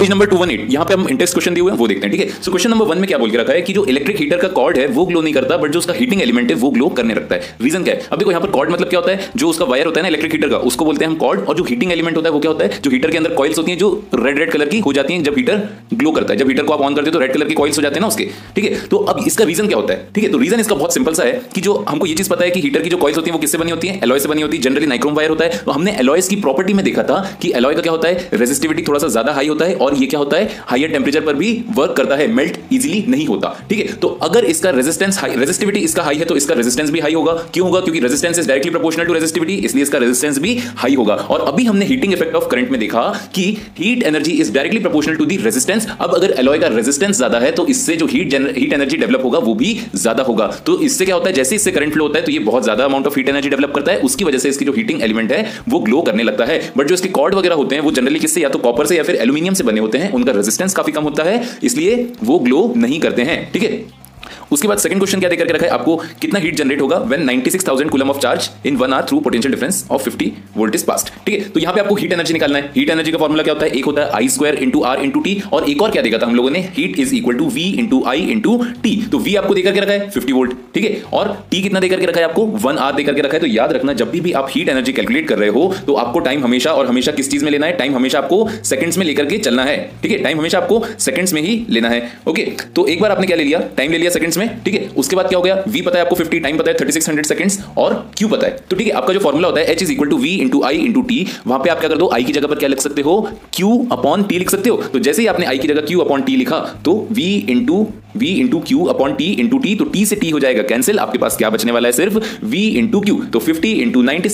Page number 218 यहाँ पे हम इंटेक्स क्वेश्चन दिए हुए हैं, वो देखते हैं, ठीक है? सो क्वेश्चन नंबर वन में क्या बोल के रखा है कि जो इलेक्ट्रिक हीटर का कॉर्ड है, वो ग्लो नहीं करता बट जो उसका हीटिंग एलिमेंट है, वो ग्लो करने रखता है। रीजन क्या है? अब देखो, यहाँ पर कॉर्ड मतलब क्या होता है? जो उसका वायर होता है ना इलेक्ट्रिक हीटर का, उसको बोलते हैं हम कॉर्ड और जो हीटिंग एलिमेंट होता है, वो क्या होता है? जो हीटर के अंदर कॉइल्स होती हैं, जो रेड रेड कलर की हो जाती हैं, जब हीटर ग्लो करता है। जब हीटर को आप ऑन करते हो तो रेड कलर की कॉइल्स हो जाते हैं ना उसके, ठीक है? तो अब इसका रीजन क्या होता है? ठीक है? तो रीजन इसका बहुत सिंपल सा है कि जो हमको ये चीज़ पता है कि हीटर की जो कॉइल्स होती है, वो किससे बनी होती है? एलॉय से बनी होती है। जनरली नाइक्रोम वायर होता है। तो हमने एलॉयस की प्रॉपर्टी में देखा था कि एलॉय का क्या होता है? रेजिस्टिविटी थोड़ा सा ज़्यादा हाई होता है, और ये क्या होता है? हायर टेम्परेचर पर भी वर्क करता है मेल्ट इजीली नहीं होता, ठीक है? तो अगर इसका रेजिस्टेंस हाई रेजिस्टिविटी इसका हाई है तो इसका रेजिस्टेंस भी हाई होगा। क्यों होगा? क्योंकि resistance is directly proportional to resistivity इसलिए इसका रेजिस्टेंस भी हाई होगा। और अभी हमने हीटिंग इफ़ेक्ट ऑफ़ करंट में देखा कि heat energy is directly proportional to the resistance अब अगर एलॉय का रेजिस्टेंस ज़्यादा है तो इससे जो हीट हीट एनर्जी डेवलप होगा, वो भी ज़्यादा होगा। तो इससे क्या होता है? जैसे इससे करंट फ्लो होता है तो ये बहुत ज़्यादा amount of heat energy develop करता है। उसकी वजह से इसकी जो हीटिंग एलिमेंट है, वो ग्लो करने लगता है। बट जो इसके कॉर्ड वगैरह होते हैं, वो जनरली किससे या तो कॉपर से या फिर एल्यूमिनियम से बने होते हैं, उनका रेजिस्टेंस काफ़ी कम होता है, इसलिए वो ग्लो नहीं करते हैं, ठीक है? उसके बाद सेकंड क्वेश्चन क्या देकर रखा है? आपको कितना हीट जनरेट होगा when 96000 coulomb of charge in 1 hour through potential difference of 50 volt is passed ठीक है? तो यहाँ पे आपको हीट एनर्जी निकालना है। हीट एनर्जी का फॉर्मूला क्या होता है? एक होता है I square into R into T और एक और क्या देखा था हम लोगों ने? Heat is equal to V into I into T तो वी आपको देकर रखा है फिफ्टी वोल्ट ठीक है? और टी कितना देकर रखा है आपको? वन आर देकर रखा है। तो याद रखना, जब भी आप हीट एनर्जी कैलकुलेट कर रहे हो तो आपको टाइम हमेशा और हमेशा किस चीज़ में लेना है? टाइम हमेशा आपको सेकंड्स में लेकर के चलना है। ठीक है? टाइम हमेशा आपको सेकंड्स में ही लेना है। ओके तो एक बार आपने क्या ले लिया? टाइम ले लिया सेकंड्स में, ठीक है? उसके बाद क्या हो गया? वी पता है आपको 50 टाइम पता है 3600 सेकंड्स और क्यू पता है। तो ठीक है, आपका जो फॉर्मूला होता है H is equal to V into I into T वहाँ पे आप क्या कर दो? आई की जगह पर क्या लिख सकते हो? क्यू अपॉन टी लिख सकते हो? तो जैसे ही आपने आई की जगह क्यू अपॉन टी लिखा तो V into v into Q upon T into T तो t से t हो जाएगा कैंसिल आपके पास क्या बचने वाला है? सिर्फ़ v इंटू क्यू तो 50 into ninety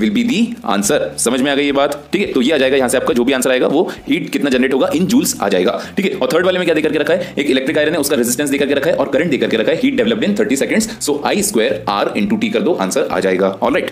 will be the answer समझ में आ गई ये बात? ठीक है तो ये आ जाएगा यहाँ से आपका, जो भी आंसर आएगा, वो हीट कितना जनरेट होगा? इन जूल्स आ जाएगा। ठीक है, और थर्ड वाले में क्या देकर के रखा है? एक इलेक्ट्रिक आयरन है, उसका रेजिस्टेंस देकर के रखा है, और करंट देकर के रखा है heat developed in 30 seconds so I square R into T कर दो आंसर आ जाएगा। All right